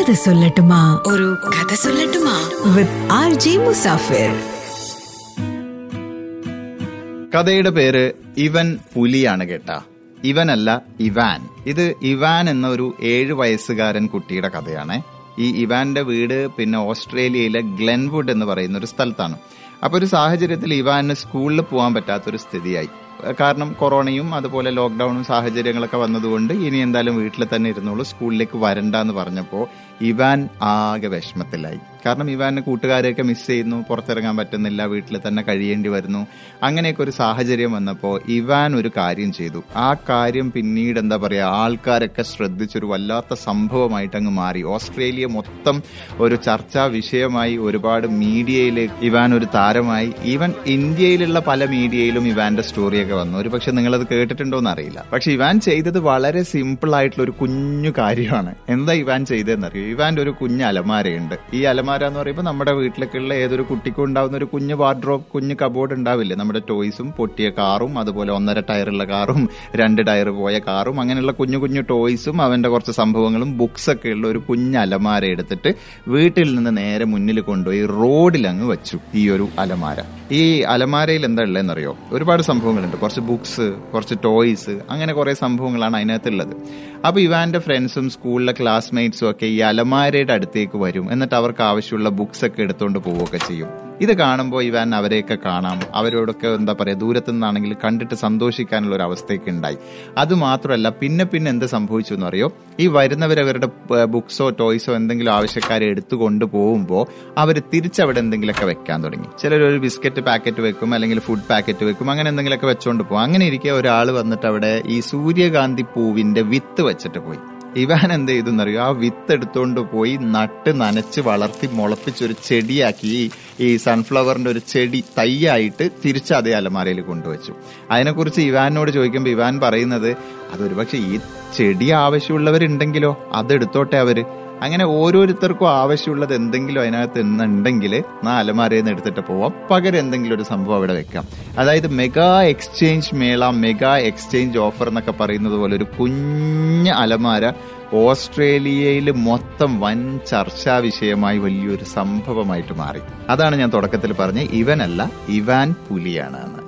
കഥ സൊല്ലട്ടുമാ. ഒരു കഥ സൊല്ലട്ടുമാ. വിത്ത് ആർ ജി മുസാഫിർ കഥയുടെ പേര് ഇവൻ പുലിയാണ് കേട്ട. ഇവനല്ല ഇവാൻ. ഇത് ഇവാൻ എന്ന ഒരു ഏഴ് വയസ്സുകാരൻ കുട്ടിയുടെ കഥയാണ്. ഈ ഇവാന്റെ വീട് പിന്നെ ഓസ്ട്രേലിയയിലെ ഗ്ലെൻവുഡ് എന്ന് പറയുന്ന ഒരു സ്ഥലത്താണ്. അപ്പൊ ഒരു സാഹചര്യത്തിൽ ഇവാന് സ്കൂളിൽ പോകാൻ പറ്റാത്തൊരു സ്ഥിതിയായി. കാരണം കൊറോണയും അതുപോലെ ലോക്ക്ഡൌണും സാഹചര്യങ്ങളൊക്കെ വന്നതുകൊണ്ട് ഇനി എന്തായാലും വീട്ടിൽ തന്നെ ഇരുന്നോളൂ സ്കൂളിലേക്ക് വരണ്ട എന്ന് പറഞ്ഞപ്പോൾ ഇവാൻ ആകെ വിഷമത്തിലായി. കാരണം ഇവാന് കൂട്ടുകാരെയൊക്കെ മിസ് ചെയ്യുന്നു പുറത്തിറങ്ങാൻ പറ്റുന്നില്ല വീട്ടിൽ തന്നെ കഴിയേണ്ടി വരുന്നു. അങ്ങനെയൊക്കെ ഒരു സാഹചര്യം വന്നപ്പോൾ ഇവാൻ ഒരു കാര്യം ചെയ്തു. ആ കാര്യം പിന്നീട് എന്താ പറയുക ആൾക്കാരൊക്കെ ശ്രദ്ധിച്ചൊരു വല്ലാത്ത സംഭവമായിട്ട് അങ്ങ് മാറി. ഓസ്ട്രേലിയ മൊത്തം ഒരു ചർച്ചാ വിഷയമായി ഒരുപാട് മീഡിയയിൽ ഇവാൻ ഒരു താരമായി. ഈവൻ ഇന്ത്യയിലുള്ള പല മീഡിയയിലും ഇവാന്റെ സ്റ്റോറിയൊക്കെ വന്നു. ഒരു പക്ഷെ നിങ്ങളത് കേട്ടിട്ടുണ്ടോ എന്ന് അറിയില്ല പക്ഷെ ഇവാൻ ചെയ്തത് വളരെ സിമ്പിൾ ആയിട്ടുള്ള ഒരു കുഞ്ഞു കാര്യമാണ്. എന്താ ഇവാൻ ചെയ്തതെന്നറിയോ ഇവാന്റെ ഒരു കുഞ്ഞ് അലമാരയുണ്ട്. ഈ അലമാര എന്ന് പറയുമ്പോൾ നമ്മുടെ വീട്ടിലൊക്കെ ഉള്ള ഏതൊരു കുട്ടിക്കും ഉണ്ടാവുന്ന ഒരു കുഞ്ഞു വാർഡ്രോബ് കുഞ്ഞു കബോർഡ് ഉണ്ടാവില്ലേ? നമ്മുടെ ടോയ്സും പൊട്ടിയ കാറും അതുപോലെ ഒന്നര ടയറുള്ള കാറും രണ്ട് ടയർ പോയ കാറും അങ്ങനെയുള്ള കുഞ്ഞു കുഞ്ഞു ടോയ്സും അവന്റെ കുറച്ച് സംഭവങ്ങളും ബുക്സ് ഒക്കെ ഉള്ള ഒരു കുഞ്ഞു അലമാര എടുത്തിട്ട് വീട്ടിൽ നിന്ന് നേരെ മുന്നിൽ കൊണ്ടുപോയി റോഡിൽ അങ്ങ് വെച്ചു ഈ ഒരു അലമാര. ഈ അലമാരയിൽ എന്താ ഉള്ളതെന്നറിയോ? ഒരുപാട് സംഭവങ്ങളുണ്ട് കുറച്ച് ബുക്സ് കുറച്ച് ടോയ്സ് അങ്ങനെ കുറെ സംഭവങ്ങളാണ് അതിനകത്തുള്ളത്. അപ്പോൾ ഇവാന്റെ ഫ്രണ്ട്സും സ്കൂളിലെ ക്ലാസ്മേറ്റ്സും ഒക്കെ ഈ അലമാരയുടെ അടുത്തേക്ക് വരും. എന്നിട്ട് അവർക്ക് ആവശ്യമുള്ള ബുക്സ് ഒക്കെ എടുത്തുകൊണ്ട് പോവുകയൊക്കെ ചെയ്യും. ഇത് കാണുമ്പോൾ ഇവൻ അവരെയൊക്കെ കാണാം. അവരോടൊക്കെ എന്താ പറയുക ദൂരത്തു നിന്നാണെങ്കിൽ കണ്ടിട്ട് സന്തോഷിക്കാനുള്ള ഒരു അവസ്ഥയൊക്കെ ഉണ്ടായി. അത് മാത്രമല്ല പിന്നെ പിന്നെ എന്ത് സംഭവിച്ചു എന്ന് അറിയോ? ഈ വരുന്നവരവരുടെ ബുക്സോ ടോയ്സോ എന്തെങ്കിലും ആവശ്യക്കാരെ എടുത്തു കൊണ്ടുപോകുമ്പോൾ അവർ തിരിച്ചവിടെ എന്തെങ്കിലുമൊക്കെ വെക്കാൻ തുടങ്ങി. ചിലർ ഒരു ബിസ്ക്കറ്റ് പാക്കറ്റ് വെക്കും അല്ലെങ്കിൽ ഫുഡ് പാക്കറ്റ് വെക്കും അങ്ങനെ എന്തെങ്കിലുമൊക്കെ വെച്ചുകൊണ്ട് പോകും അങ്ങനെ ഇരിക്കെ ഒരാൾ വന്നിട്ട് അവിടെ ഈ സൂര്യകാന്തി പൂവിന്റെ വിത്ത് വെച്ചിട്ട് പോയി. ഇവാൻ എന്ത് ചെയ്തു എന്നറിയോ? ആ വിത്ത് എടുത്തുകൊണ്ട് പോയി നട്ട് നനച്ച് വളർത്തി മുളപ്പിച്ചൊരു ചെടിയാക്കി. ഈ സൺഫ്ലവറിന്റെ ഒരു ചെടി തൈയായിട്ട് തിരിച്ച് അതേ അലമാരയിൽ കൊണ്ടുവച്ചു. അതിനെക്കുറിച്ച് ഇവാനോട് ചോദിക്കുമ്പോൾ ഇവാൻ പറയുന്നത് അതൊരു പക്ഷെ ഈ ചെടി ആവശ്യമുള്ളവരുണ്ടെങ്കിലോ? അതെടുത്തോട്ടെ അവർ. അങ്ങനെ ഓരോരുത്തർക്കും ആവശ്യമുള്ളത് എന്തെങ്കിലും അതിനകത്ത് എന്നുണ്ടെങ്കിൽ നാ അലമാരയിൽ നിന്ന് എടുത്തിട്ട് പോവാം. പകരം എന്തെങ്കിലും ഒരു സംഭവം അവിടെ വെക്കാം. അതായത് മെഗാ എക്സ്ചേഞ്ച് മേള മെഗാ എക്സ്ചേഞ്ച് ഓഫർ എന്നൊക്കെ പറയുന്നത് പോലെ ഒരു കുഞ്ഞ് അലമാര ഓസ്ട്രേലിയയിൽ മൊത്തം വൻ ചർച്ചാ വിഷയമായി വലിയൊരു സംഭവമായിട്ട് മാറി. അതാണ് ഞാൻ തുടക്കത്തിൽ പറഞ്ഞ ഇവനല്ല ഇവാൻ പുലിയാണ്